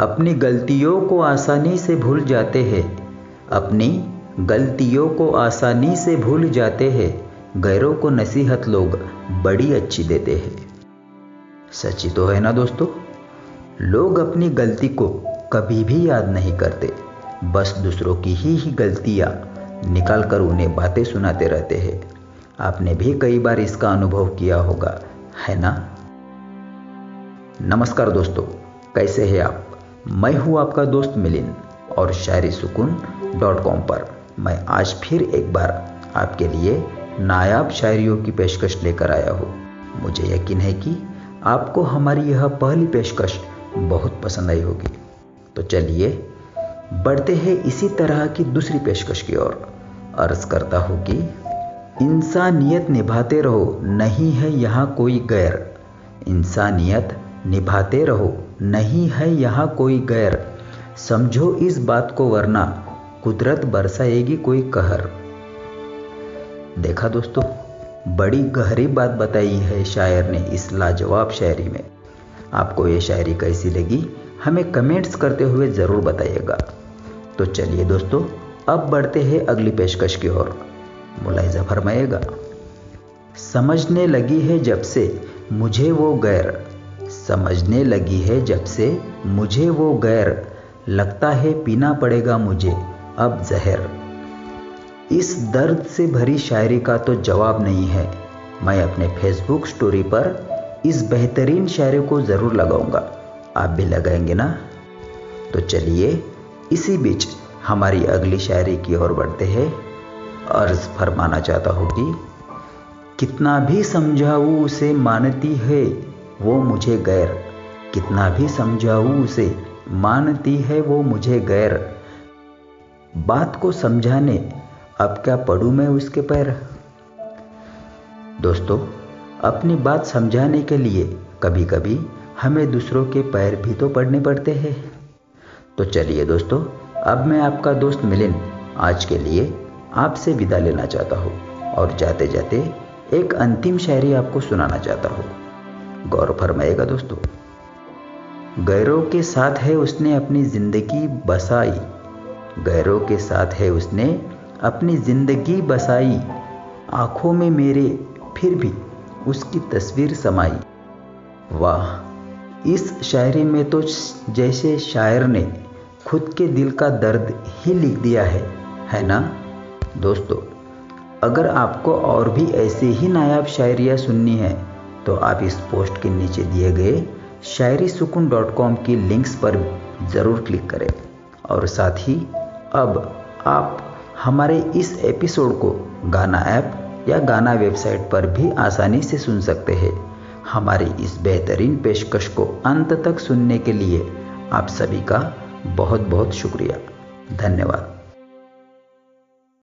अपनी गलतियों को आसानी से भूल जाते हैं। अपनी गलतियों को आसानी से भूल जाते हैं। गैरों को नसीहत लोग बड़ी अच्छी देते हैं। सच्ची तो है ना दोस्तों? लोग अपनी गलती को कभी भी याद नहीं करते। बस दूसरों की ही ही गलतियाँ निकाल कर उन्हें बातें सुनाते रहते हैं। आपने भी कई बार इसका अनुभव किया होगा, है ना? नमस्कार दोस्तों, कैसे हैं आप? मैं हूँ आपका दोस्त मिलिन और शायरी सुकून डॉट कॉम पर। मैं आज फिर एक बार आपके लिए नायाब शायरियों की पेशकश लेकर आया हूँ। मुझे यकीन है कि आपको हमारी यह पहली पेशकश बहुत पसंद आई होगी। तो चलिए, बढ़ते हैं इसी तरह की दूसरी पेशकश की ओर। अर्ज़ करता हूँ कि इंसानियत निभाते रहो, नहीं है यहाँ कोई गैर। इंसानियत निभाते रहो। नहीं है यहाँ कोई गैर। समझो इस बात को वरना कुदरत बरसाएगी कोई कहर। देखा दोस्तों, बड़ी गहरी बात बताई है शायर ने इस लाजवाब शायरी में। आपको ये शायरी कैसी लगी, हमें कमेंट्स करते हुए ज़रूर बताइएगा। तो चलिए दोस्तों, अब बढ़ते हैं अगली पेशकश की ओर। मुलायजा फरमाएगा समझने लगी है जब से मुझे वो गैर। समझने लगी है जब से मुझे वो गैर, लगता है पीना पड़ेगा मुझे, अब जहर। इस दर्द से भरी शायरी का तो जवाब नहीं है। मैं अपने फेसबुक स्टोरी पर इस बेहतरीन शायरी को ज़रूर लगाऊँगा। आप भी लगाएँगे ना? तो चलिए, इसी बीच हमारी अगली शायरी की ओर बढ़ते हैं। अर्ज़ फरमाना चाहता हूँ कि, कितना भी समझाऊँ उसे मानती है वो मुझे गैर। कितना भी समझाऊँ उसे, मानती है वो मुझे गैर। बात को समझाने, अब क्या पढ़ूँ मैं उसके पैर? दोस्तों, अपनी बात समझाने के लिए कभी कभी हमें दूसरों के पैर भी तो पढ़ने पड़ते हैं। तो चलिए दोस्तों, अब मैं आपका दोस्त मिलिन आज के लिए आपसे विदा लेना चाहता हूँ और जाते जाते एक अंतिम शायरी आपको सुनाना चाहता हूँ। गौर फरमाएगा दोस्तों। गैरों के साथ है उसने अपनी ज़िंदगी बसाई। गैरों के साथ है उसने अपनी ज़िंदगी बसाई। आँखों में मेरे फिर भी उसकी तस्वीर समाई। वाह, इस शायरी में तो जैसे शायर ने खुद के दिल का दर्द ही लिख दिया है है ना? दोस्तों, अगर आपको और भी ऐसे ही नायाब शायरियाँ सुननी है तो आप इस पोस्ट के नीचे दिए गए शायरी सुकून डॉट कॉम की लिंक्स पर ज़रूर क्लिक करें। और साथ ही, अब आप हमारे इस एपिसोड को गाना ऐप या गाना वेबसाइट पर भी आसानी से सुन सकते हैं। हमारी इस बेहतरीन पेशकश को अंत तक सुनने के लिए आप सभी का बहुत बहुत शुक्रिया। धन्यवाद।